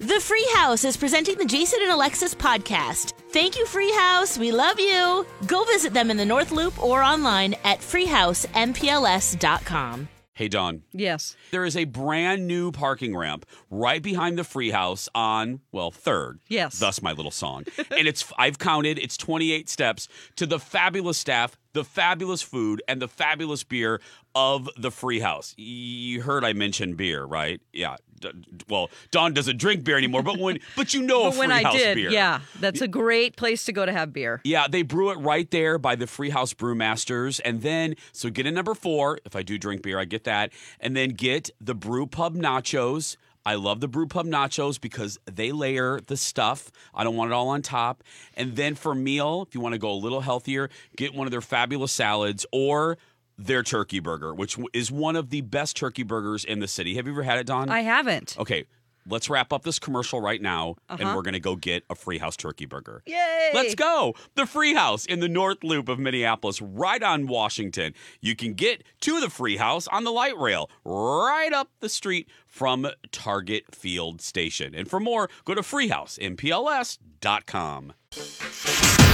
The Free House is presenting the Jason and Alexis podcast. Thank you, Free House. We love you. Go visit them in the North Loop or online at freehousempls.com. Hey, Dawn. Yes. There is a brand new parking ramp right behind the free house on, well, third. Yes. Thus my little song. and it's, I've counted, it's 28 steps to the fabulous staff, the fabulous food, and the fabulous beer of the free house. You heard I mentioned beer, right? Yeah. Well, Dawn doesn't drink beer anymore, but when, but you know a But when I did, beer. yeah, that's a great place to go to have beer. Yeah, they brew it right there by the Freehouse Brewmasters. And then, so get a number four. If I do drink beer, I get that. And then get the Brew Pub Nachos. I love the Brew Pub Nachos because they layer the stuff. I don't want it all on top. And then for meal, if you want to go a little healthier, get one of their fabulous salads or their turkey burger, which is one of the best turkey burgers in the city. Have you ever had it, Dawn? I haven't. Okay, let's wrap up this commercial right now, and Uh-huh. we're going to go get a Free House turkey burger. Yay! Let's go. The Free House in the North Loop of Minneapolis, right on Washington. You can get to the Free House on the light rail right up the street from Target Field Station. And for more, go to freehousempls.com.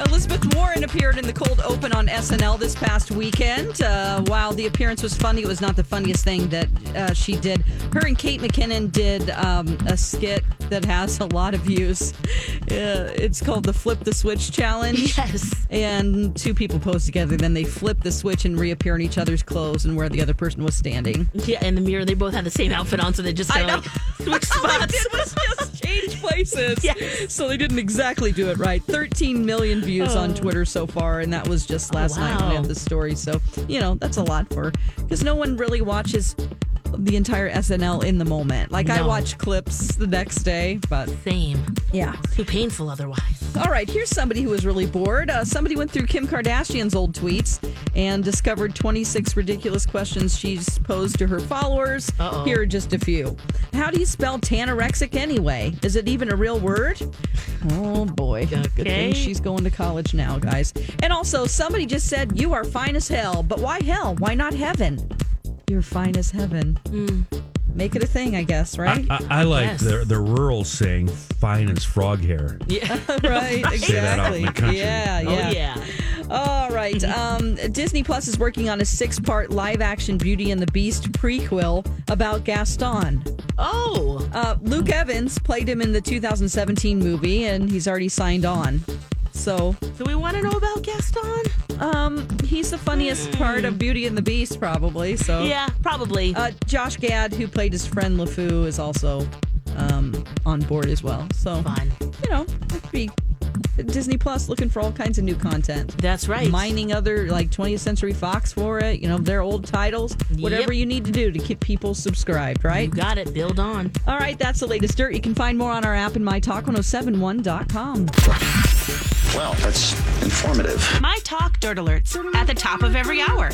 Elizabeth Warren appeared in the cold open on SNL this past weekend. Uh, while the appearance was funny, it was not the funniest thing that uh, she did. Her and Kate McKinnon did um, a skit that has a lot of views. Uh, it's called the Flip the Switch Challenge. Yes. And two people pose together, then they flip the switch and reappear in each other's clothes and where the other person was standing. Yeah, in the mirror, they both had the same outfit on, so they just kind of like switch All they spots. Change places. Yeah. So they didn't exactly do it right. 13 million views on oh. Twitter so far, and that was just last night when we had the story. So, you know, that's a lot for because no one really watches the entire SNL in the moment. Like I watch clips the next day, but Same. yeah. Too painful otherwise. All right, here's somebody who was really bored. Uh, somebody went through Kim Kardashian's old tweets and discovered 26 ridiculous questions she's posed to her followers. Uh-oh. Here are just a few. How do you spell tanorexic anyway? Is it even a real word? Oh boy. Good thing she's going to college now, guys. And also, somebody just said, You are fine as hell. But why hell? Why not heaven? You're fine as heaven. Make it a thing, I guess, right? I, I like Yes. the the rural saying "fine as frog hair." Yeah. right, Say that out exactly. in country. Yeah, Oh, yeah. yeah. All right. Um, Disney Plus is working on a six part live action Beauty and the Beast prequel about Gaston. Oh. Uh, Luke Evans played him in the 2017 movie, and he's already signed on. So Do we want to know about Gaston? Um, he's the funniest part of Beauty and the Beast, probably. So Yeah, probably. Uh, Josh Gad, who played his friend LeFou, is also um, on board as well. So Fun. you know, it'd be Disney Plus looking for all kinds of new content. That's right. mining other like 20th Century Fox for it, you know, their old titles, whatever Yep. you need to do to keep people subscribed, right? You got it. Build on. All right, that's the latest dirt. You can find more on our app and mytalk1071.com. Well, that's informative. My Talk Dirt Alerts at the top of every hour.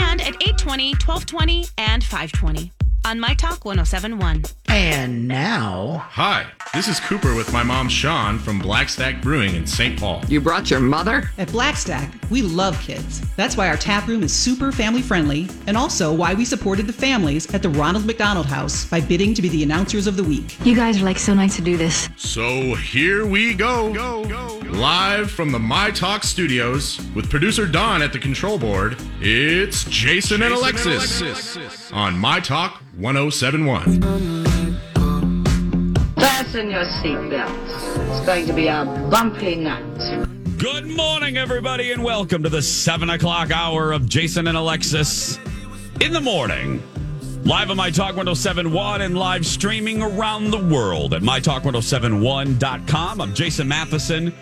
And at 820, 1220, and 520 on My Talk 1071. And now, Hi, this is Cooper with my mom Sean from Blackstack Brewing in St. Paul. You brought your mother? At Blackstack, we love kids. That's why our tap room is super family friendly, and also why we supported the families at the Ronald McDonald House by bidding to be the announcers of the week. You guys are like so nice to do this. So here we go. Go, go. Live from the My Talk studios with producer Dawn at the control board, it's Jason, and Alexis, on My Talk 1071. Fasten your seatbelts. It's going to be a bumpy night. Good morning, everybody, and welcome to the 7 o'clock hour of Jason and Alexis in the morning. Live on My Talk 1071 and live streaming around the world at MyTalk1071.com. I'm Jason Matheson,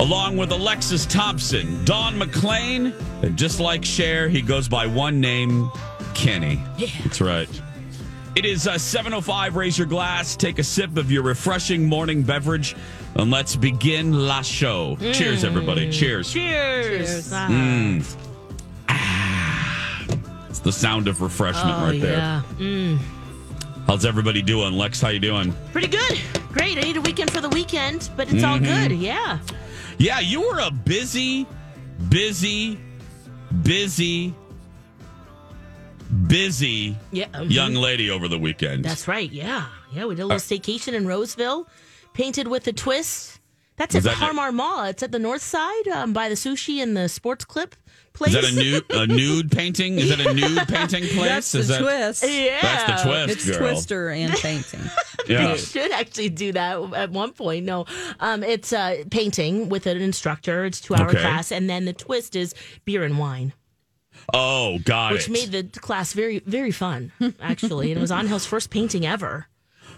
along with Alexis Thompson, Dawn McClain, and just like Cher, he goes by one name, Kenny. Yeah. That's right. It is uh, 7.05. Raise your glass, take a sip of your refreshing morning beverage, and let's begin la show. Cheers, everybody. Cheers. Cheers. Ah. Mm. It's the sound of refreshment Oh, right there. Mm. How's everybody doing? Lex, how you doing? Pretty good. Great. I need a weekend for the weekend, but it's all Mm-hmm. good. Yeah. Yeah, you were a busy, busy, busy, busy Yeah. mhm. young lady over the weekend. That's right. Yeah. Yeah. We did a little staycation in Roseville, painted with a twist. That's Was at that- Har Mar Mall. It's at the north side um, by the sushi and the sports clip place. Is that a nude a nude painting? Is that a nude painting place? That's Is the that, twist. yeah. That's the twist, It's girl. Twister and painting. Yeah. They should actually do that at one point. No, um, it's uh, painting with an instructor. It's two hour Okay. class, and then the twist is beer and wine, Oh, God. which it. made the class very very fun actually. and it was Angel's first painting ever.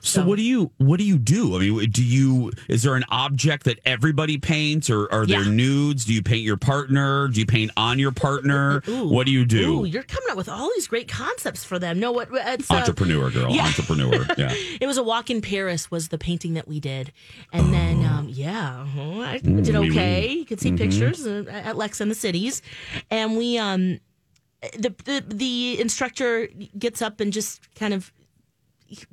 so what do you what do you do? I mean, do you is there an object that everybody paints, or are there Yeah. nudes? Do you paint your partner? Do you paint on your partner? what do you do? Ooh, you're coming up with all these great concepts for them. No, what it's uh, Entrepreneur girl, yeah. entrepreneur. Yeah. It was a walk in Paris was the painting that we did, and then um, yeah, uh-huh, I did oui. okay. You could see pictures uh, at Lex and the cities, and we um the, the the instructor gets up and just kind of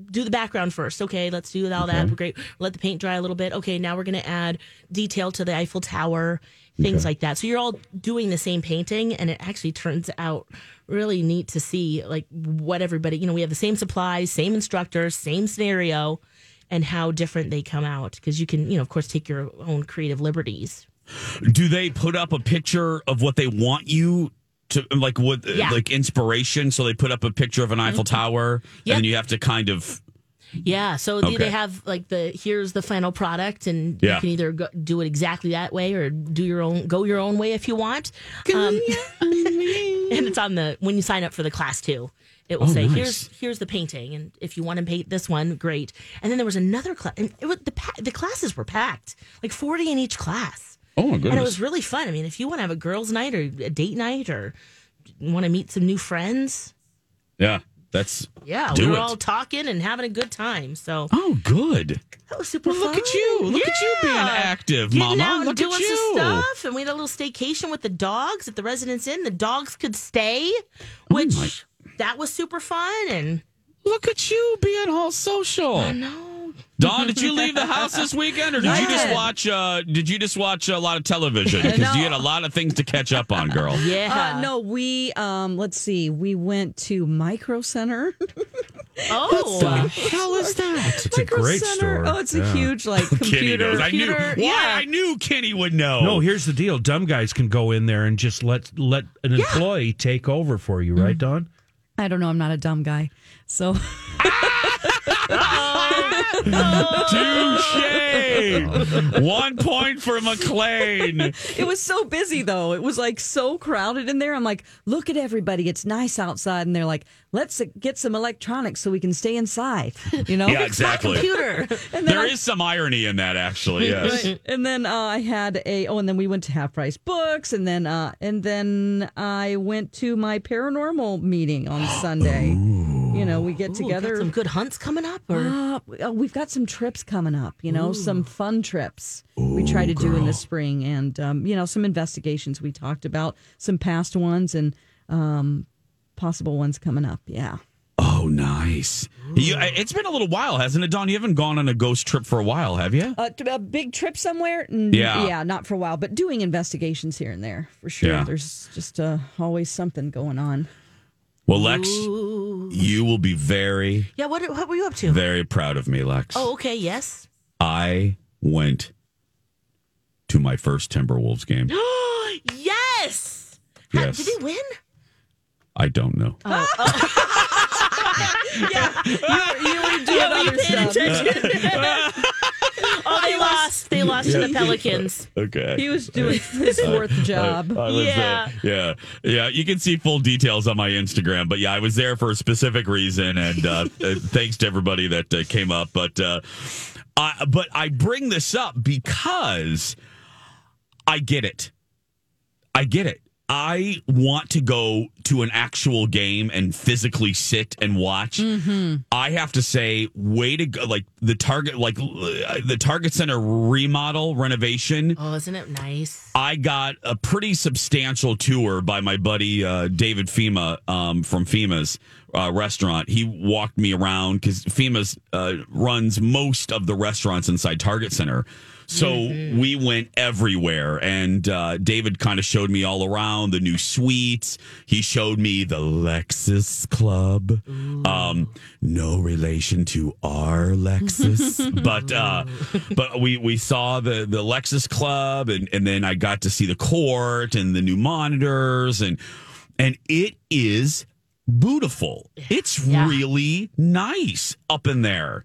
do the background first. Okay, let's do all that. Great. Let the paint dry a little bit. Okay, now we're going to add detail to the Eiffel Tower, things like that. So you're all doing the same painting, and it actually turns out really neat to see like what everybody. You know, we have the same supplies, same instructor, same scenario, and how different they come out because you can, you know, of course, take your own creative liberties. Do they put up a picture of what they want you to like what Yeah. like inspiration? So they put up a picture of an Eiffel Tower, Yep. and you have to kind of Yeah, so they- Okay. they have like the here's the final product, and Yeah. you can either go, do it exactly that way or do your own go your own way if you want. Um, and it's on the when you sign up for the class too. It will Oh, say nice. here's here's the painting, and if you want to paint this one, great. And then there was another class, and it was, the the classes were packed, like forty in each class. Oh my And it was really fun. I mean, if you want to have a girls' night or a date night or want to meet some new friends, yeah, that's yeah, we were it. all talking and having a good time. So oh good. that was super Well, fun. look at you. Look at you being active, Getting Mama. out Look doing at you. some stuff. And we had a little staycation with the dogs at the Residence Inn. The dogs could stay, oh, which Oh that was super fun. And Look at you being all social. no, Dawn, did you leave the house this weekend, or did I you just watch? Uh, did you just watch a lot of television? Because No. you had a lot of things to catch up on, girl. yeah, Uh, no, we um let's see, we went to Micro Center. Oh, hell is that? It's a great Center. store. Oh, it's a Yeah. huge like Kenny computer. knows. I knew. computer, Why? yeah. I knew Kenny would know. No, here's the deal. Dumb guys can go in there and just let let an employee take over for you, right, Dawn? I don't know, I'm not a dumb guy. So Touche. One point for McClain. it was so busy though. It was like so crowded in there. I'm like, look at everybody. It's nice outside. And they're like, let's get some electronics so we can stay inside. You know? Yeah, exactly. computer. And There I- is some irony in that, actually. Yes. Right. And then uh, I had a oh, and then we went to half price books, and then uh, and then I went to my paranormal meeting on Sunday. You know, we get Ooh, got together. some good hunts coming up, or Uh, uh, we've got some trips coming up, you know, some fun trips we try to do in the spring, and um, you know, some investigations we talked about, some past ones, and um, possible ones coming up. Yeah. Oh, nice. You, it's been a little while, hasn't it, Dawn? You haven't gone on a ghost trip for a while, have you? Uh, a big trip somewhere? N- Yeah. yeah, not for a while, but doing investigations here and there for sure. Yeah. There's just uh, always something going on. Well, Lex, you will be very, yeah. What what were you up to? very proud of me, Lex. Oh, okay, yes. I went to my first Timberwolves game. yes. How- Yes. did they win? I don't know. Oh, oh. Yeah, you, lost. They to the Pelicans. Okay. He was doing his fourth job. I was, uh, Yeah. yeah, yeah. You can see full details on my Instagram, but yeah, I was there for a specific reason, and uh, uh, thanks to everybody that uh, came up. But, uh, I, but I bring this up because I get it. I get it. I want to go to an actual game and physically sit and watch. I have to say, way to go! Like the Target, like uh, the Target Center remodel renovation. Oh, isn't it nice? I got a pretty substantial tour by my buddy uh, David Fhima um, from Fhima's uh, restaurant. He walked me around because Fhima uh, runs most of the restaurants inside Target Center. So we went everywhere, and uh, David kind of showed me all around the new suites. He showed me the Lexus Club. Um, no relation to our Lexus, but uh, but we we saw the the Lexus Club, and and then I got to see the court and the new monitors, and and it is beautiful. It's really nice up in there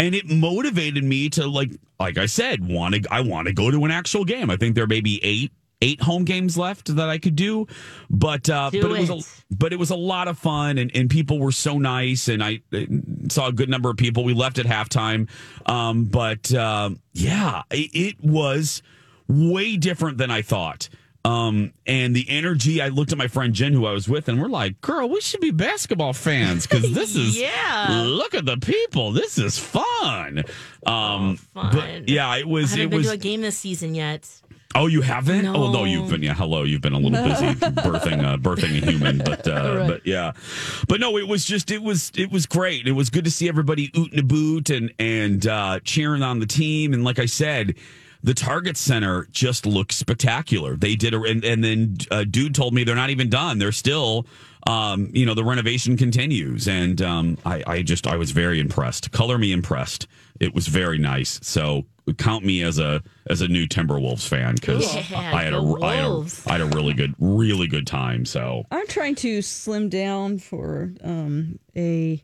and it motivated me to like like i said want to i want to go to an actual game. I think there may be eight eight home games left that i could do but uh Do but it was a but it was a lot of fun and, and people were so nice and i uh, saw a good number of people. We left at halftime um but uh, yeah it, it was way different than i thought um and the energy i looked at my friend jen who i was with and we're like girl we should be basketball fans because this is Yeah. look at the people this is fun um Fun. but yeah it I was haven't it been was to a game this season yet. oh you haven't No. oh no you've been yeah hello you've been a little busy birthing uh birthing a human but uh Right. but yeah but no it was just it was it was great it was good to see everybody oot and a boot and and uh cheering on the team and like i said the Target Center just looks spectacular. They did a, and, and then uh, dude told me they're not even done. They're still, um, you know, the renovation continues. And um, I, I just, I was very impressed. Color me impressed. It was very nice. So count me as a as a new Timberwolves fan because Yeah, I had a, I had a Wolves. I had a really good really good time. So I'm trying to slim down for um, a.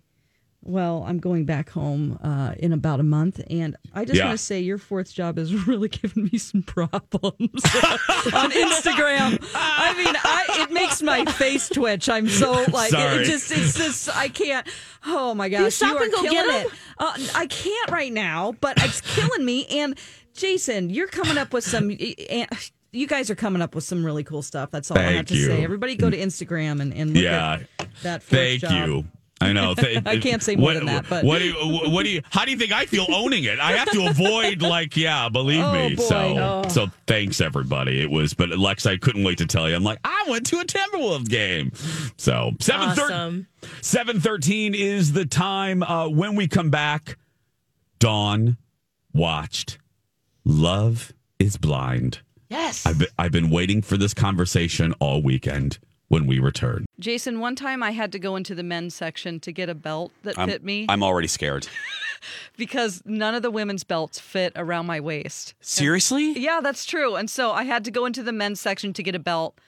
Well, I'm going back home uh, in about a month, and I just Yeah. want to say your fourth job has really given me some problems on Instagram. I mean, I it makes my face twitch. I'm so like it, it just it's just I can't. Oh my gosh, you stop are and go get killing 'em? it. Uh, I can't right now, but it's killing me. And Jason, you're coming up with some. and You guys are coming up with some really cool stuff. That's all I have to you. say. Everybody go to Instagram and, and look yeah, at that thank job. you. I know. I can't say more what, than that, but what do you? What do you? How do you think I feel owning it? I have to avoid like, yeah, believe Oh, me. boy. So, Oh. so thanks everybody. It was, but Lex, I couldn't wait to tell you. I'm like, I went to a Timberwolves game. So seven. Awesome. Seven thirteen is the time. Uh, when we come back, Dawn watched Love Is Blind. Yes. I've been, I've been waiting for this conversation all weekend. When we return. Jason, one time I had to go into the men's section to get a belt that I'm, fit me I'm already scared. because none of the women's belts fit around my waist. Seriously? Yeah, that's true. And so I had to go into the men's section to get a belt.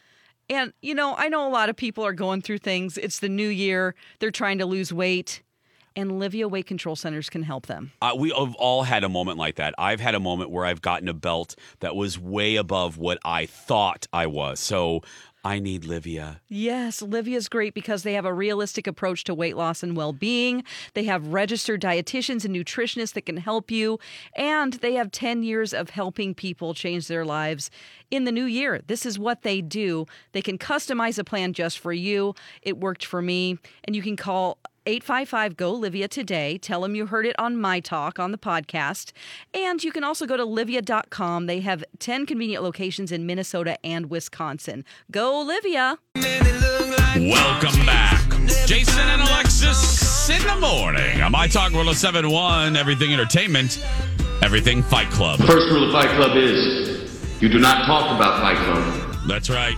And, you know, I know a lot of people are going through things. It's the new year, they're trying to lose weight, and Livea Weight Control Centers can help them. Uh, we have all had a moment like that. I've had a moment where I've gotten a belt that was way above what I thought I was. So I need Livea. Yes, Livea's great because they have a realistic approach to weight loss and well being. They have registered dietitians and nutritionists that can help you. And they have 10 years of helping people change their lives in the new year. This is what they do. They can customize a plan just for you. It worked for me. And you can call 855 GO Livea today. Tell them you heard it on My Talk on the podcast. And you can also go to livea.com. They have 10 convenient locations in Minnesota and Wisconsin. Go Livea! Welcome back. Jason and Alexis in the morning on My Talk 1071, Everything Entertainment, Everything Fight Club. The first rule of Fight Club is you do not talk about Fight Club. That's right.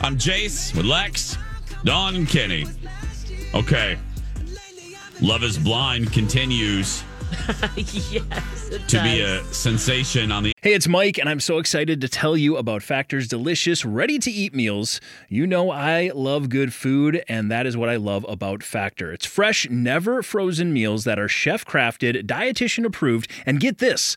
I'm Jace with Lex, Dawn, and Kenny. Okay. Love is Blind continues yes. It to be a sensation on the Hey, it's Mike, and I'm so excited to tell you about Factor's delicious, ready to eat meals. You know, I love good food, and that is what I love about Factor. It's fresh, never frozen meals that are chef crafted, dietitian approved, and get this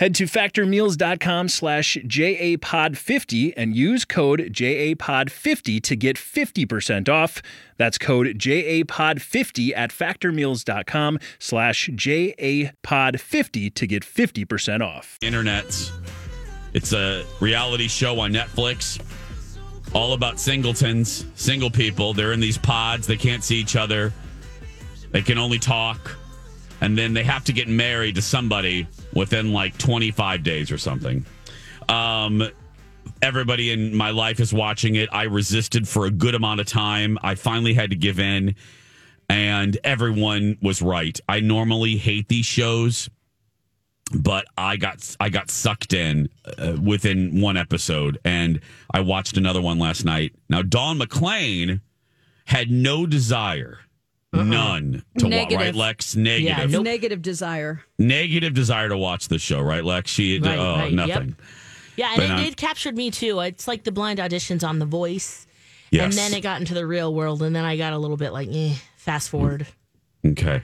Head to factormeals.com slash JAPOD50 and use code JAPOD50 to get 50% off. That's code JAPOD50 at factormeals.com slash JAPOD50 to get 50% off. Internets. It's a reality show on Netflix. All about singletons, single people. They're in these pods. They can't see each other. They can only talk. And then they have to get married to somebody within like 25 days or something. Um, everybody in my life is watching it. I resisted for a good amount of time. I finally had to give in, and everyone was right. I normally hate these shows, but I got I got sucked in uh, within one episode, and I watched another one last night. Now, Dawn McClain had no desire. None to watch, Negative. right, Lex? Negative, Negative Negative Negative desire. negative desire to watch the show, right, Lex? She, Right, oh, right, yep. nothing. Yeah, and it, it captured me too. It's like the blind auditions on The Voice. Yes. And then it got into the real world, and then I got a little bit like, eh, fast forward. Okay.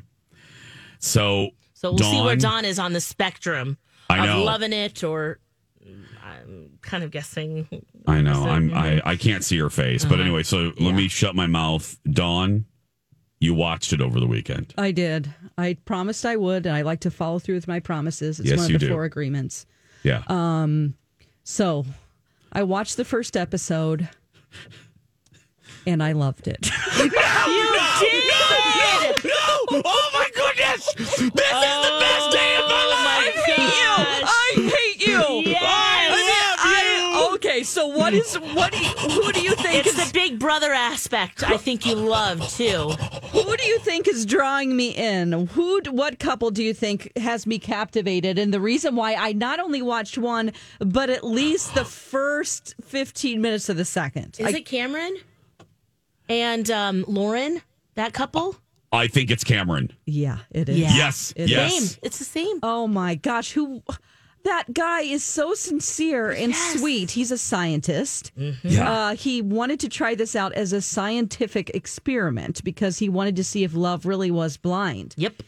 So, So we'll see where Dawn- Dawn is on the spectrum I of know. loving it or I'm kind of guessing. I know. I'm. I, I can't see her face, but Uh-huh. anyway. So let me shut my mouth. Dawn, you watched it over the weekend. I did. I promised I would, and I like to follow through with my promises. It's Yes, one of you the do. four agreements. Yeah. Um, so I watched the first episode, and I loved it. you did! No! Oh my goodness! This is the best day of my life! I hate you. I hate you. Yes. I- okay, so what is what? Do you, who do you think It's is the big brother aspect I think you love too. who do you think is drawing me in? Who? What couple do you think has me captivated? And the reason why I not only watched one, but at least the first fifteen minutes of the second. Is I- it Cameron and um, Lauren? That couple? I think it's Cameron. Yeah, it is. Yeah. Yes. It yes. Same. It's the same. Oh my gosh, who that guy is so sincere and sweet. He's a scientist. Yeah. Uh, he wanted to try this out as a scientific experiment because he wanted to see if love really was blind. Yep.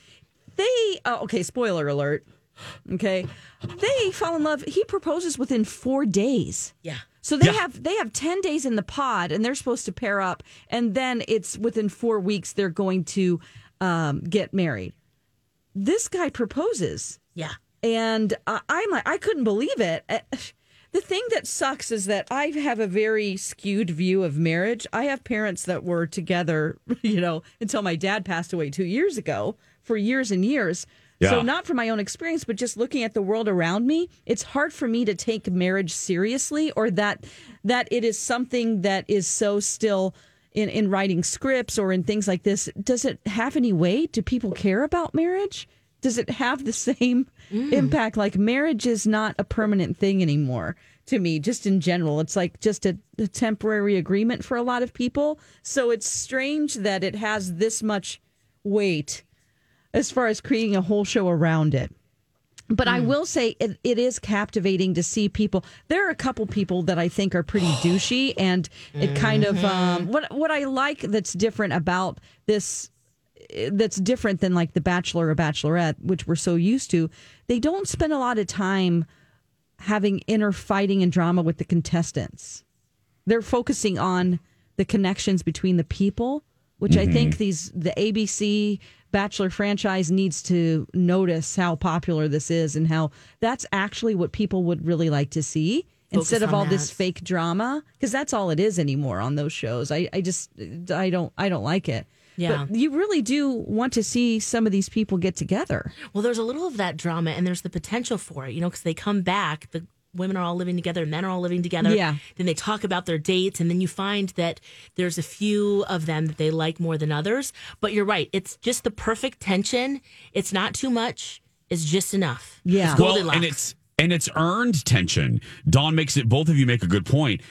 They oh, okay, spoiler alert. Okay. They fall in love. He proposes within 4 days. Yeah. So they Yeah. have they have 10 days in the pod and they're supposed to pair up and then it's within 4 weeks they're going to um, get married. This guy proposes Yeah. And uh, I'm like, I couldn't believe it. Uh, The thing that sucks is that I have a very skewed view of marriage. I have parents that were together, you know, until my dad passed away two years ago for years and years. Yeah. So, not from my own experience, but just looking at the world around me, it's hard for me to take marriage seriously or that that it is something that is so still in, in writing scripts or in things like this. Does it have any weight? Do people care about marriage? Does it have the same Mm. impact? Like marriage is not a permanent thing anymore to me, just in general. It's like just a, a temporary agreement for a lot of people. So it's strange that it has this much weight as far as creating a whole show around it. But I mm. will say it, it is captivating to see people. There are a couple people that I think are pretty douchey, and it kind of mm-hmm. um, what what I like that's different about this that's different than like the Bachelor or Bachelorette, which we're so used to. They don't spend a lot of time having inner fighting and drama with the contestants. They're focusing on the connections between the people, which I think mm-hmm. these the ABC Bachelor franchise needs to notice how popular this is and how that's actually what people would really like to see instead of on all this fake drama because that's all it is anymore on those shows. I, I just I don't I don't like it. Yeah. But you really do want to see some of these people get together. Well, there's a little of that drama, and there's the potential for it, you know, because they come back, the women are all living together, and men are all living together. Yeah. Then they talk about their dates, and then you find that there's a few of them that they like more than others. But you're right, it's just the perfect tension. It's not too much, it's just enough. Yeah. It's Well, and it's and it's earned tension. Dawn makes it. Both of you make a good point.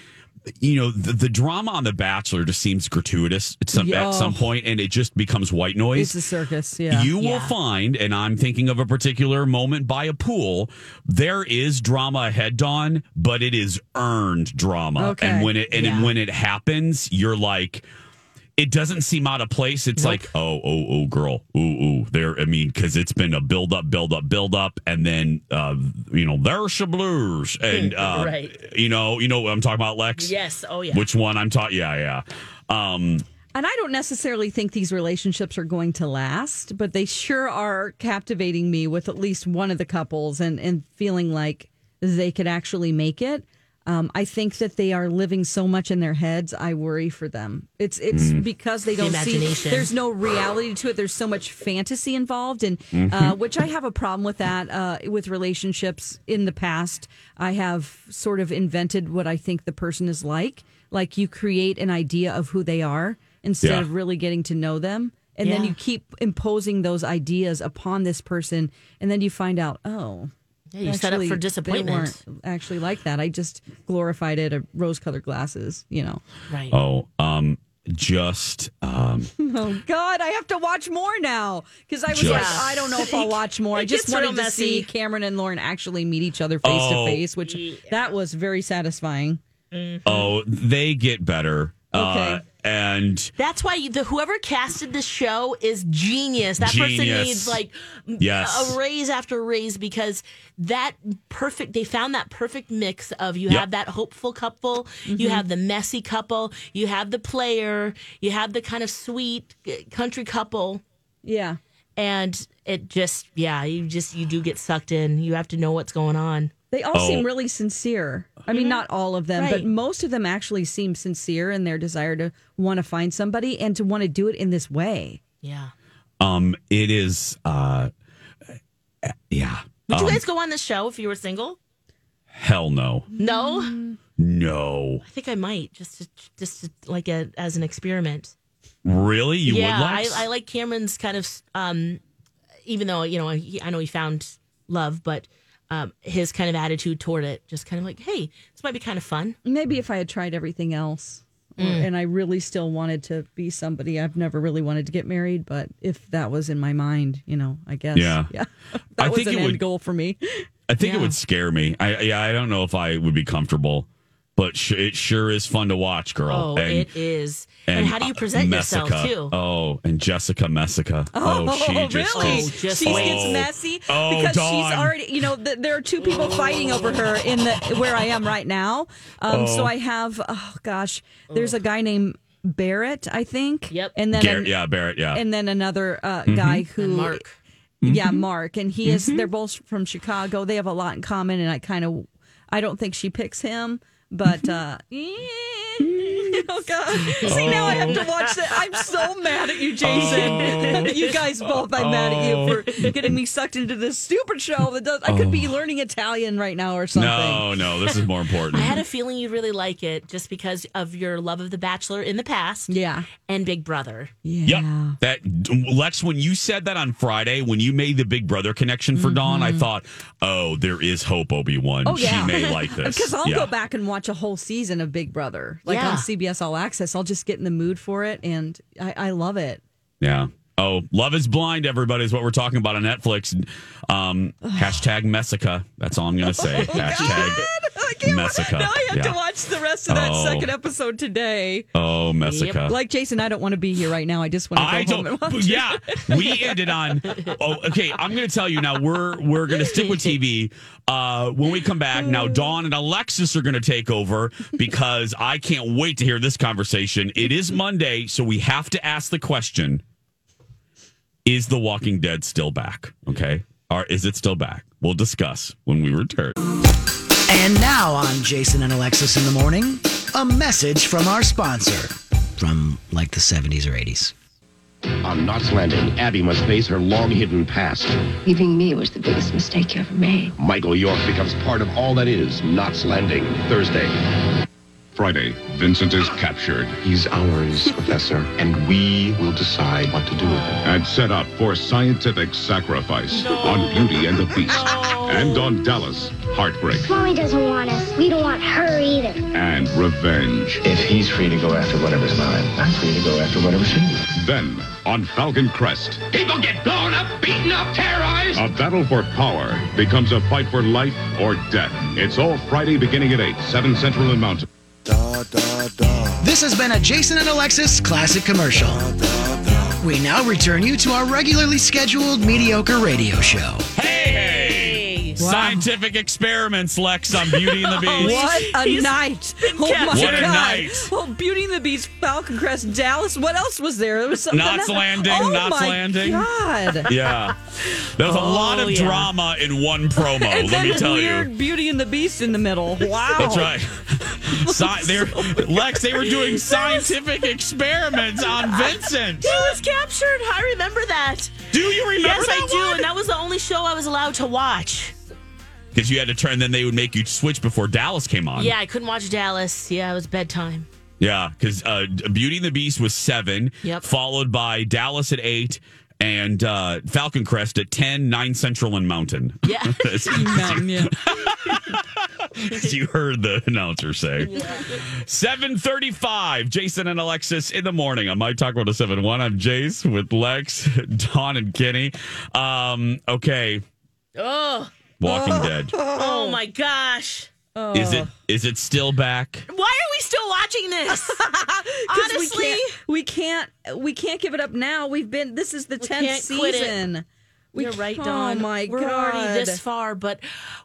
You know, the, the drama on The Bachelor just seems gratuitous at some Yeah. at some point, and it just becomes white noise. It's a circus, yeah. You will find, and I'm thinking of a particular moment by a pool. There is drama ahead, Dawn, but it is earned drama. Okay. And when it and Yeah. when it happens, you're like, it doesn't seem out of place. It's like, oh, oh, oh, girl, ooh, ooh. There, I mean, because it's been a build up, build up, build up, and then, uh, you know, there's some blues, and uh, Right. you know, you know what I'm talking about, Lex. Yes. Oh yeah. Which one I'm talking? Yeah, yeah. Um, And I don't necessarily think these relationships are going to last, but they sure are captivating me with at least one of the couples and, and feeling like they could actually make it. Um, I think that they are living so much in their heads. I worry for them. It's it's Mm. because they don't see. imagination. There's no reality to it. There's so much fantasy involved, and uh, Mhm. which I have a problem with that uh, with relationships in the past. I have sort of invented what I think the person is like. Like you create an idea of who they are instead Yeah. of really getting to know them. And then you keep imposing those ideas upon this person, and then you find out, oh, Yeah, you set up for they disappointment. weren't actually like that. I just glorified it, uh, rose-colored glasses, you know. Right. oh, um, just um, Oh God, I have to watch more now because I was Just- like, I don't know if I'll watch more. I just wanted to see Cameron and Lauren actually meet each other face Oh. to face, which that was very satisfying. oh, they get better. Uh, Okay. And That's why you, the whoever casted this show is genius. That person needs like Yes. a raise after raise because that perfect. They found that perfect mix of you Yep. have that hopeful couple, you have the messy couple, you have the player, you have the kind of sweet uh, country couple, Yeah. and it just yeah, you just you do get sucked in. You have to know what's going on. They all Oh. seem really sincere. I mean, not all of them, but most of them actually seem sincere in their desire to want to find somebody and to want to do it in this way. Yeah. um, it is. Uh, yeah. Would you Um, guys go on the show if you were single? hell no, No, no. I think I might just to, just to, like a, as an experiment. Really, you yeah, would like? I, I like Cameron's kind of, um, even though you know he, I know he found love, but um, his kind of attitude toward it, just kind of like, hey, this might be kind of fun. Maybe if I had tried everything else or- and I really still wanted to be somebody, I've never really wanted to get married, but if that was in my mind, you know, I guess. Yeah. Yeah. That I was think an it end would- goal for me. I think it would scare me. I yeah, I don't know if I would be comfortable, but sh- it sure is fun to watch, girl. Oh, and, it is. And, how do you uh, present yourself Messica. too? Oh, and Jessica Messica. Oh, she just really? is- Oh, she wait. gets Oh. messy Oh, because Dawn. she's already. You know, th- there are two people fighting over her in the where I am right now. Um, So Oh. I have. Oh gosh, there's a guy named Barrett, I think. Yep. And then Garrett, an- yeah, Barrett, yeah. and then another uh, guy who And Mark. Yeah, Mark, and he is. They're both from Chicago. They have a lot in common, and I kind of, I don't think she picks him, but. uh Oh God! See now I have to watch that. I'm so mad at you, Jason. you guys both. I'm mad at you for getting me sucked into this stupid show that does. I could be learning Italian right now or something. no, no, this is more important. I had a feeling you'd really like it just because of your love of The Bachelor in the past Yeah. and Big Brother. Yeah. Yep. That Lex, when you said that on Friday, when you made the Big Brother connection for Dawn, I thought, oh, there is hope, Obi Wan. Mm-hmm. Oh yeah, She may like this. because I'll yeah. go back and watch a whole season of Big Brother, like Yeah. on CBS All Access. I'll just get in the mood for it, and I, I love it. Yeah. Oh, Love is Blind, everybody, is what we're talking about on Netflix. Um, hashtag Messica. That's all I'm going to say. hashtag Messica. Now I have to watch the rest of that Oh. second episode today. Oh, Messica. Like Jason, I don't want to be here right now. I just want to go I home don't. and watch it. Yeah, we ended on. Oh, okay. I'm going to tell you now. We're we're going to stick with TV. Uh, when we come back now, Dawn and Alexis are going to take over because I can't wait to hear this conversation. It is Monday, so we have to ask the question: Is The Walking Dead still back? Okay, or is it still back? We'll discuss when we return. And now on Jason and Alexis in the morning, a message from our sponsor from like the 70s or 80s. On Knots Landing, Abby must face her long hidden past. Leaving me was the biggest mistake you ever made. Michael York becomes part of all that is Knots Landing, Thursday. Friday, Vincent is captured. He's ours, Professor, and we will decide what to do with him. And set up for scientific sacrifice on Beauty and the Beast. And on Dallas, Heartbreak Mommy doesn't want us. We don't want her either. and Revenge. If he's free to go after whatever's mine, I'm free to go after whatever's his. Then, on Falcon Crest, People get blown up, beaten up, terrorized. a battle for power becomes a fight for life or death. It's all Friday beginning at 8, 7 Central and Mountain. This has been a Jason and Alexis classic commercial. We now return you to our regularly scheduled mediocre radio show. Hey, scientific experiments, Lex, on Beauty and the Beast. What a night! Oh my What a god! night. Well, Beauty and the Beast, Falcon Crest, Dallas. What else was there? There was something. Knots else. Landing, Oh Knots my Landing. God! Yeah, there was a oh, lot of Oh, yeah. drama in one promo. And let then me tell weird you. Beauty and the Beast in the middle. Wow. That's right. Sci- they're, Lex, they were doing scientific experiments on Vincent. He was captured. I remember that. Do you remember Yes, I do. one? And that was the only show I was allowed to watch. Because you had to turn, then they would make you switch before Dallas came on. Yeah, I couldn't watch Dallas. Yeah, it was bedtime. Yeah, because uh, Beauty and the Beast was seven, Yep. followed by Dallas at eight, and uh, Falcon Crest at 10, 9 Central and Mountain. Yeah. As Mountain, yeah. you heard the announcer say. 735, Jason and Alexis in the morning on My Talk 1071. I'm Jace with Lex, Dawn, and Kenny. Um, okay, Oh. Walking Dead. Oh my gosh. Is it oh. is it still back? Why are we still watching this? Honestly, we can't, we can't we can't give it up now. We've been this is the tenth can't quit it. season. We You're right, oh Dawn. my We're god! already this far, but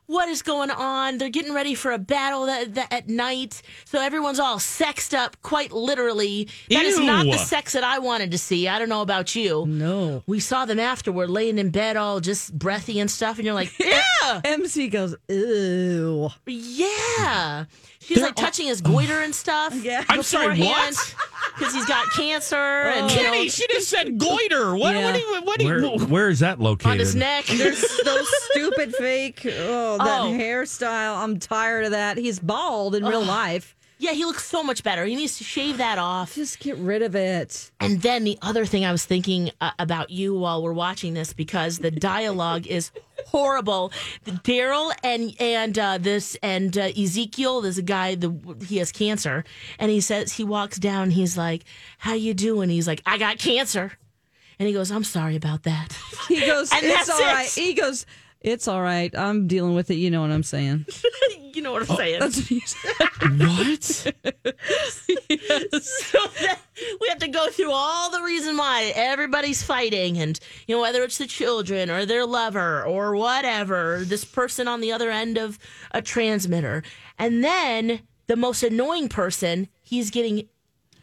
what is going on? They're getting ready for a battle that, that at night, so everyone's all sexed up, quite literally. That is not the sex that I wanted to see. I don't know about you. No, we saw them afterward, laying in bed, all just breathy and stuff, and you're like, yeah, MC goes, ew, yeah. She's like touching his goiter and stuff. Yeah. I'm sorry, what? Because he's got cancer and you Kenny, know, she just said goiter. What? Yeah. What? Do you, what? Do Where, where is that located? on his neck. There's those stupid fake. Oh, that Oh. hairstyle. I'm tired of that. He's bald in real life. Yeah, he looks so much better. He needs to shave that off. Just get rid of it. And then the other thing I was thinking uh, about you while we're watching this because the dialogue is horrible. Daryl and and uh, this and uh, Ezekiel, there's a guy the he has cancer, and he says he walks down. He's like, "How you doing?" He's like, "I got cancer," and he goes, "I'm sorry about that." He goes, And it's that's all it. right. He goes, it's all right. I'm dealing with it. You know what I'm saying. you know what I'm oh, saying? That's what he said. what? so then we have to go through all the reason why everybody's fighting and you know whether it's the children or their lover or whatever this person on the other end of a transmitter and then the most annoying person he's getting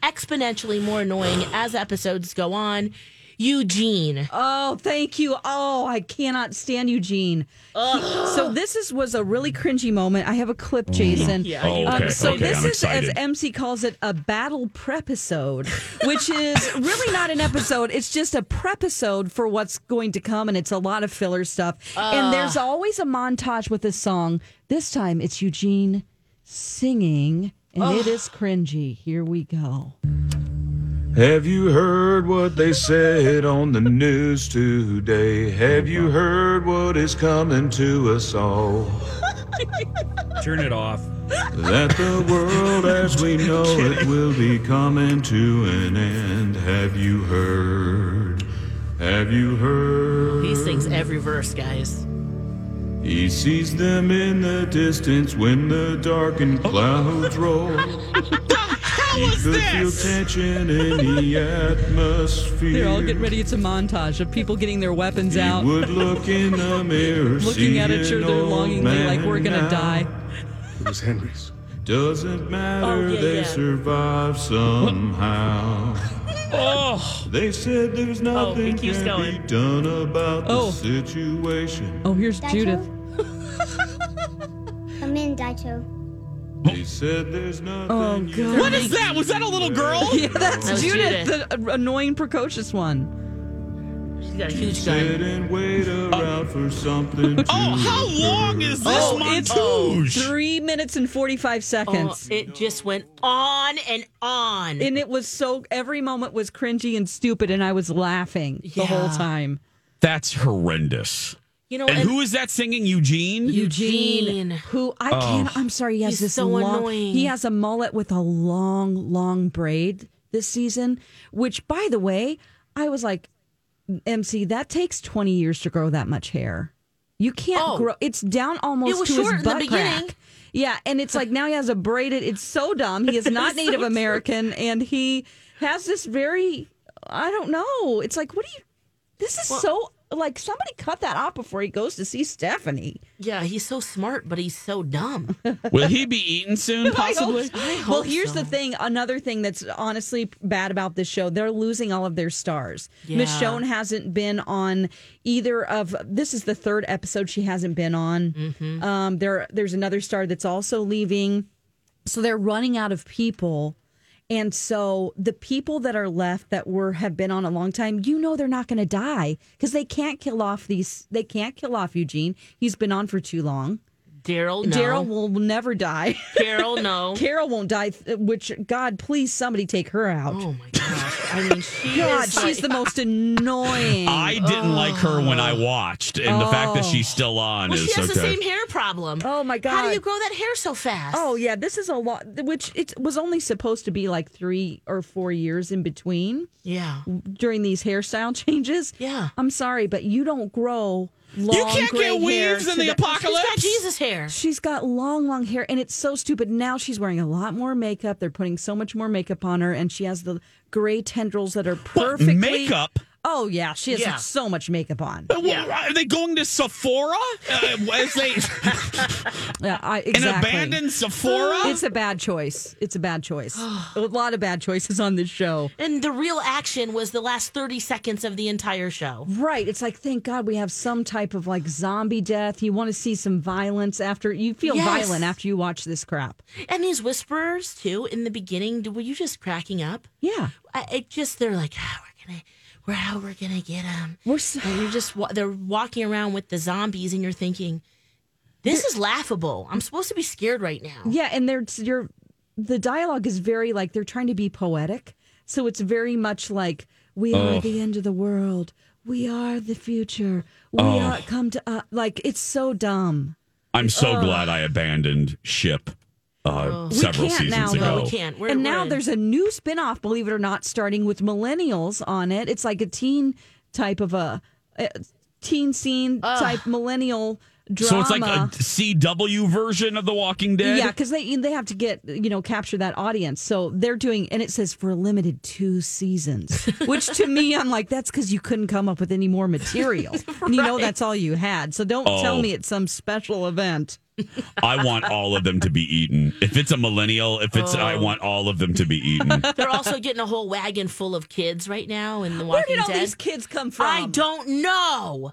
exponentially more annoying as episodes go on eugene Oh, thank you. Oh, I cannot stand Eugene. He- so this is was a really cringy moment. I have a clip, Jason. Yeah, Oh, Um, okay, so okay, this I'm is, as excited. MC calls it, a battle prepisode, which is really not an episode. It's just a prepisode for what's going to come, and it's a lot of filler stuff. and there's always a montage with a song. This time it's Eugene singing, and it is cringy. Here we go. Have you heard what they said on the news today? Have you heard what is coming to us all? Turn it off. That the world as we know it will be coming to an end. Have you heard? Have you heard? he sings every verse guys He sees them in the distance when the darkened oh. clouds roll. He could feel tension in the atmosphere. They're all getting ready. It's a montage of people getting their weapons He out. would look in the mirror, Looking at each other an longingly, like we're gonna now. die. It was Henry's. Doesn't matter, Oh, yeah, they yeah. survive somehow. Oh, They said there's nothing keeps can going. be done about Oh. the situation. Oh, here's Daito? Judith. I'm in Daito. They said there's nothing. Oh, God. what is that? Was that a little girl? Yeah, that's That was Judith, Judith. the uh, annoying, precocious one. she's got a huge Sit gun and wait oh. around for something oh, to Oh, how long is this Oh, it's montage? three minutes and 45 oh, seconds. it just went on and on and it was so, every moment was cringy and stupid, and I was laughing the whole Yeah. time. That's horrendous. You know And and- who is that singing? Eugene? Eugene. who I oh. can't, I'm sorry, he has He's this so long, annoying. he has a mullet with a long, long braid this season, which, by the way, I was like, MC, that takes 20 years to grow that much hair. You can't Oh. grow, it's down almost It was to short his in the butt beginning. crack. Yeah, and it's like now he has a braided. It's so dumb. He is not so Native true. American, and he has this very. I don't know. It's like, what do you? This is so like somebody cut that off before he goes to see Stephanie. Yeah, he's so smart, but he's so dumb. Will he be eaten soon? Possibly. well, here's the thing. Another thing that's honestly bad about this show: they're losing all of their stars. Yeah. Michonne hasn't been on either of. This is the third episode she hasn't been on. Mm-hmm. Um, there, there's another star that's also leaving. So they're running out of people. And so the people that are left that were have been on a long time, you know they're not going to die because they can't kill off these. They can't kill off Eugene. He's been on for too long. Daryl, no. Daryl will never die. Carol, no. Carol won't die. Which God, please somebody take her out. Oh my gosh! I mean, she God, is she's like- the most annoying. I didn't like her when I watched, and the fact that she's still on Well, is she has okay. the same hair problem. Oh my god! How do you grow that hair so fast? Oh yeah, this is a lot. Which it was only supposed to be like three or four years in between Yeah. during these hairstyle changes. Yeah. I'm sorry, but you don't grow. Long You can't gray get hair weaves in to the apocalypse. She's got Jesus hair. She's got long, long hair, and it's so stupid. Now she's wearing a lot more makeup. They're putting so much more makeup on her, and she has the gray tendrils that are perfectly makeup? Oh yeah, she has Yeah. so much makeup on. Uh, well, Are they going to Sephora? Uh, as they, Yeah, I, an exactly. abandoned Sephora? It's a bad choice. It's a bad choice. a lot of bad choices on this show. And the real action was the last 30 seconds of the entire show. Right. It's like, thank God we have some type of like zombie death. You want to see some violence after you feel Yes. violent after you watch this crap. And these whisperers, too, in the beginning, were you just cracking up? Yeah. I, it just, they're like, ah, we're going to. We're how we're gonna get them. We're so- and you're just they're walking around with the zombies, and you're thinking, this is laughable. I'm supposed to be scared right now. Yeah, and they're you're the dialogue is very like they're trying to be poetic. So it's very much like we are Oh. the end of the world. We are the future. We Oh. are come to uh, like it's so dumb. I'm so Ugh. glad I abandoned ship uh, We several can't seasons now, ago. though. Oh, we can't. We're, and we're now in- there's a new spin-off, believe it or not, starting with millennials on it. It's like a teen type of a, a teen scene type millennial drama. So it's like a CW version of The Walking Dead. Yeah, because they they have to get you know capture that audience. So they're doing, and it says for a limited two seasons. Which to me, I'm like, that's because you couldn't come up with any more material, and you know that's all you had. So don't Oh. tell me it's some special event. I want all of them to be eaten. If it's a millennial, if it's, I Oh. want all of them to be eaten. They're also getting a whole wagon full of kids right now in the Walking dead. Where did all Dead. these kids come from? I don't know.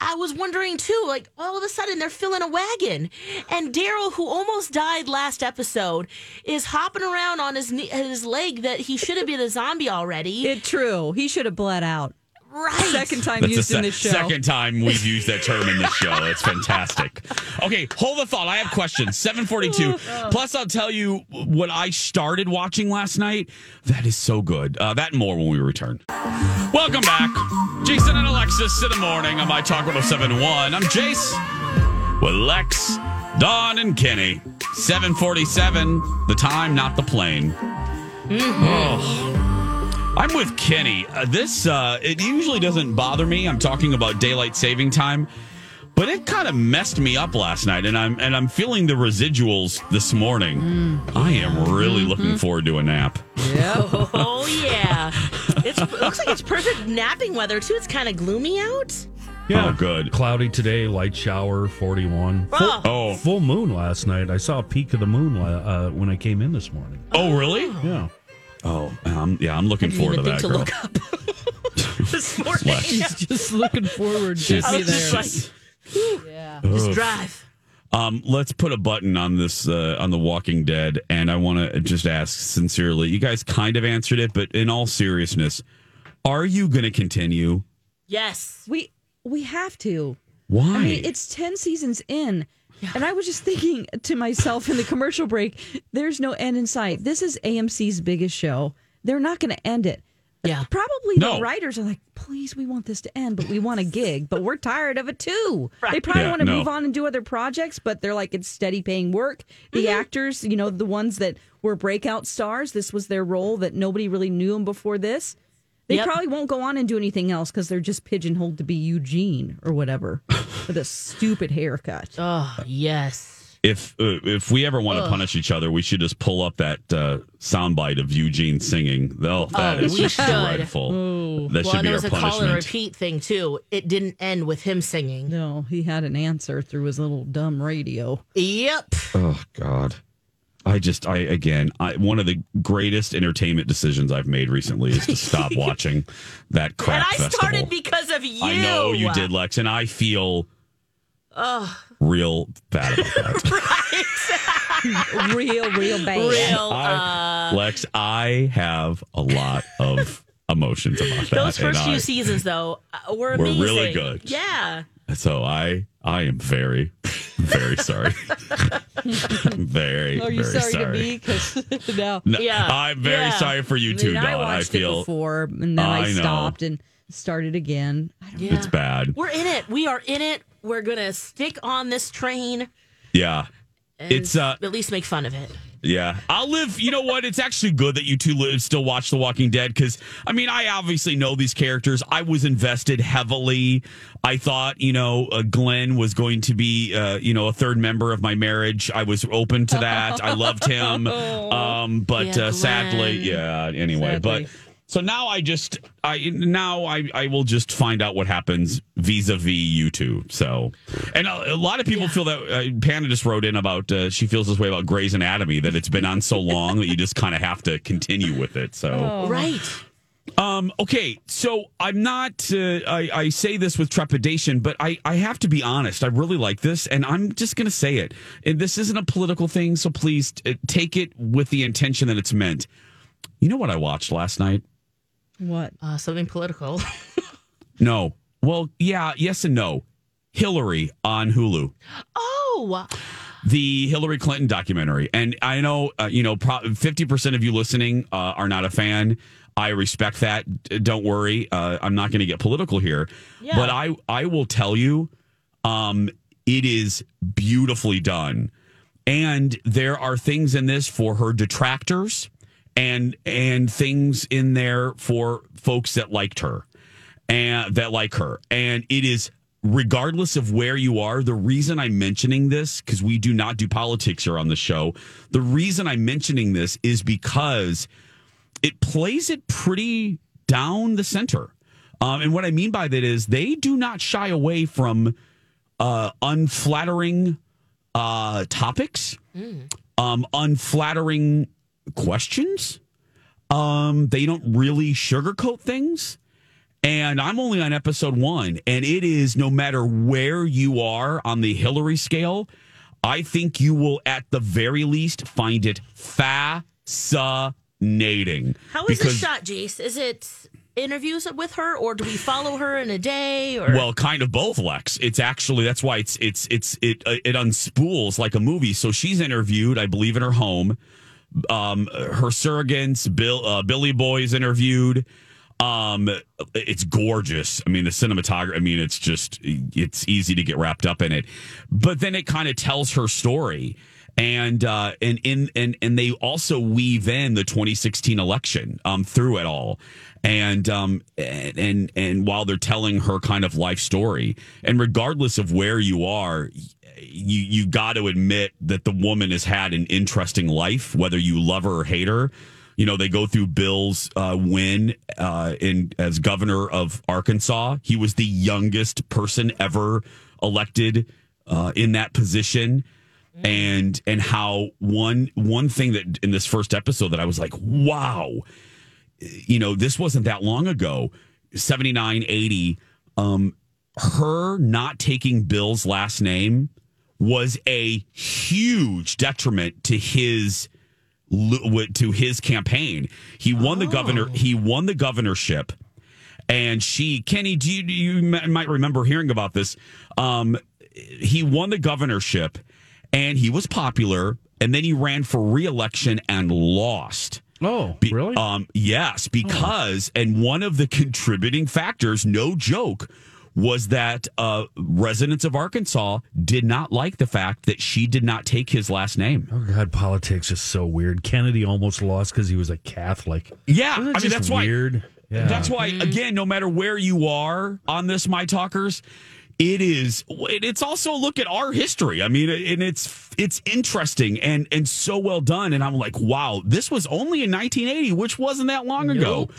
I was wondering too. Like all of a sudden they're filling a wagon, and Daryl, who almost died last episode, is hopping around on his knee, his leg that he should have been a zombie already. It true. He should have bled out. Right. Second time That's used se- in this show. second time we've used that term in this show. It's fantastic. Okay, hold the thought. I have questions. 742. Plus, I'll tell you what I started watching last night. That is so good. Uh, that and more when we return. Welcome back. Jason and Alexis in the morning on My Talk 1071. I'm Jace with Lex, Dawn, and Kenny. 747. The time, not the plane. Oh. I'm with Kenny. Uh, this uh, it usually doesn't bother me. I'm talking about daylight saving time, but it kind of messed me up last night, and I'm and I'm feeling the residuals this morning. I am really looking forward to a nap. Oh yeah. It's, it looks like it's perfect napping weather too. It's kind of gloomy out. Yeah, Oh, good. Cloudy today, light shower, 41. Oh. Oh, Full moon last night. I saw a peak of the moon uh, when I came in this morning. oh, really? Yeah. Oh, um, yeah. I'm looking forward even to think that. to girl. look up this morning. Just looking forward. She's- I was just like, she's- just drive. Um, let's put a button on this uh, on The Walking Dead, and I want to just ask sincerely. You guys kind of answered it, but in all seriousness, are you going to continue? Yes. We we have to. Why? I mean, it's 10 seasons in. And I was just thinking to myself in the commercial break, there's no end in sight. This is AMC's biggest show. They're not going to end it. Yeah. Probably No. the writers are like, please, we want this to end, but we want a gig, but we're tired of it too. They probably Yeah, want to no. move on and do other projects, but they're like, it's steady paying work. The mm-hmm. actors, you know, the ones that were breakout stars, this was their role that nobody really knew them before this. They Yep. probably won't go on and do anything else because they're just pigeonholed to be Eugene or whatever with a stupid haircut. Oh yes. If uh, if we ever want to punish each other, we should just pull up that uh, soundbite of Eugene singing. Oh, that Oh, is just should. dreadful. That well, should and be there our was a call and repeat thing too. It didn't end with him singing. No, he had an answer through his little dumb radio. Yep. Oh God. I just I again I one of the greatest entertainment decisions I've made recently is to stop watching that crap and I festival. started because of you. I know you did, Lex, and I feel Ugh. real bad about that. real, real bad. Real. I- Uh, Lex, I have a lot of emotions about that. those first few I- seasons, though, uh, were Were amazing. really good. Yeah. So I I am very very sorry. very Are you very sorry, sorry. to me? Because no. No, I'm very Yeah. sorry for you too, I, mean, I Dawn. I watched feel it before, and then I, I know. stopped and started again. Yeah. it's bad. We're in it. We are in it. We're gonna stick on this train. Yeah. It's uh at least make fun of it. Yeah, I'll live. You know what? It's actually good that you two live, still watch The Walking Dead because I mean, I obviously know these characters. I was invested heavily. I thought, you know, uh, Glenn was going to be, uh, you know, a third member of my marriage. I was open to that. I loved him, um, but Yeah, uh, sadly, yeah. Anyway, Sadly. but. So now I just I now I I will just find out what happens vis-a-vis you two. So, and a, a lot of people feel that uh, Panda just wrote in about uh, she feels this way about Grey's Anatomy that it's been on so long that you just kind of have to continue with it. So, Oh. Right. um, okay, so I'm not. Uh, I, I say this with trepidation, but I, I have to be honest. I really like this, and I'm just going to say it. And this isn't a political thing, so please uh, take it with the intention that it's meant. You know what I watched last night? What? Uh, something political. No. Well, yeah, yes and no. Hillary on Hulu. oh, the Hillary Clinton documentary. And I know, uh, you know, pro- 50% of you listening uh, are not a fan. I respect that. Don't worry. Uh, I'm not going to get political here. Yeah. But I, I will tell you, um, it is beautifully done. And there are things in this for her detractors and and things in there for folks that liked her and that like her. And it is regardless of where you are, the reason I'm mentioning this, because we do not do politics here on the show, the reason I'm mentioning this is because it plays it pretty down the center. Um, and what I mean by that is they do not shy away from uh, unflattering uh, topics, um, unflattering questions. Um, they don't really sugarcoat things. And I'm only on episode one, and it is no matter where you are on the Hillary scale, I think you will at the very least find it fascinating. how is this shot, Jace? Is it interviews with her, or do we follow her in a day? Or Well, kind of both, Lex. It's actually that's why it's it's it's it uh, it unspools like a movie. So she's interviewed, I believe, in her home. Um, her surrogates, Bill uh, Billy Boy's interviewed. Um, it's gorgeous. I mean, the cinematography. I mean, it's just it's easy to get wrapped up in it. But then it kind of tells her story. And uh, and in and and they also weave in the 2016 election um, through it all, and um and, and and while they're telling her kind of life story, and regardless of where you are, you you got to admit that the woman has had an interesting life, whether you love her or hate her. You know, they go through Bill's uh, win uh, in as governor of Arkansas. He was the youngest person ever elected uh, in that position, and and how one one thing that in this first episode that I was like, wow, you know, this wasn't that long ago, 79, 80. Um, her not taking Bill's last name was a huge detriment to his to his campaign. He won the governor. He won the governorship, and she, Kenny, do you, you m- might remember hearing about this? Um, he won the governorship, and he was popular, and then he ran for reelection and lost. Oh, Be- really? Um, yes, because and one of the contributing factors, no joke, was that uh, residents of Arkansas did not like the fact that she did not take his last name. Oh God, politics is so weird. Kennedy almost lost because he was a Catholic. Yeah, I mean just that's why. weird. Yeah. That's why again, no matter where you are on this, my talkers, it is it's also a look at our history i mean and it's it's interesting and and so well done and i'm like wow this was only in 1980 which wasn't that long ago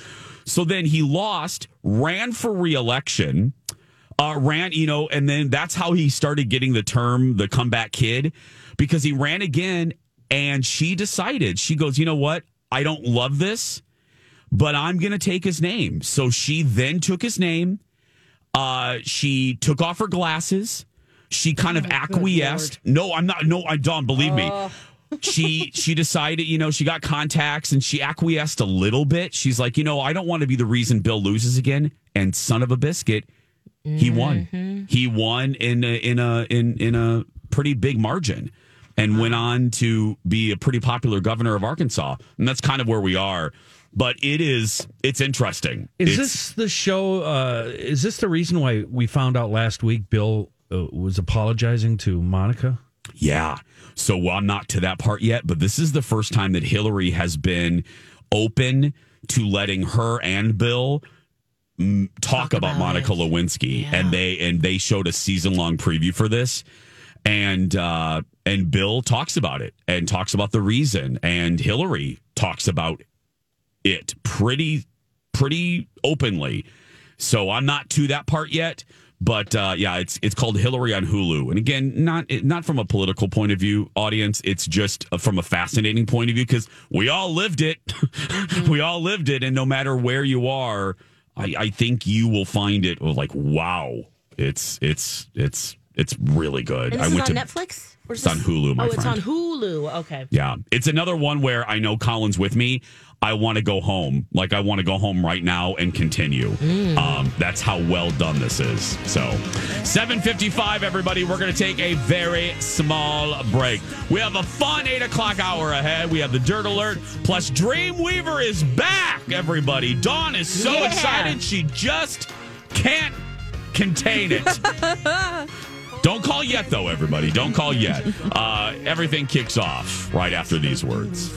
so then he lost ran for reelection uh ran you know and then that's how he started getting the term the comeback kid because he ran again and she decided she goes you know what i don't love this but i'm gonna take his name so she then took his name uh, she took off her glasses. She kind of acquiesced. No, I'm not. No, I don't. Believe me. she she decided, you know, she got contacts and she acquiesced a little bit. She's like, you know, I don't want to be the reason Bill loses again. And son of a biscuit, he won. He won in a, in a in in a pretty big margin, and went on to be a pretty popular governor of Arkansas. And that's kind of where we are. But it is it's interesting. Is It's- this the show? Uh, is this the reason why we found out last week Bill uh, was apologizing to Monica? Yeah. So well, I'm not to that part yet, but this is the first time that Hillary has been open to letting her and Bill mm, talk, about, Monica Lewinsky, and they and they showed a season long preview for this, and uh, and Bill talks about it and talks about the reason, and Hillary talks about it pretty pretty openly. So I'm not to that part yet, but uh, yeah, it's it's called Hillary on Hulu, and again, not not from a political point of view, audience. It's just from a fascinating point of view because we all lived it, we all lived it, and no matter where you are, I, I think you will find it oh, like wow, it's it's it's it's really good. I this is went on to Netflix? Or It's on Hulu, my oh, it's friend. on Hulu. Okay. Yeah. It's another one where I know Colin's with me. I want to go home. Like I want to go home right now and continue. Mm. Um, that's how well done this is. So 755, everybody. We're gonna take a very small break. We have a fun eight o'clock hour ahead. We have the dirt alert. Plus Dreamweaver is back, everybody. Dawn is so Yeah. excited she just can't contain it. Don't call yet, though, everybody. Don't call yet. Uh, everything kicks off right after these words.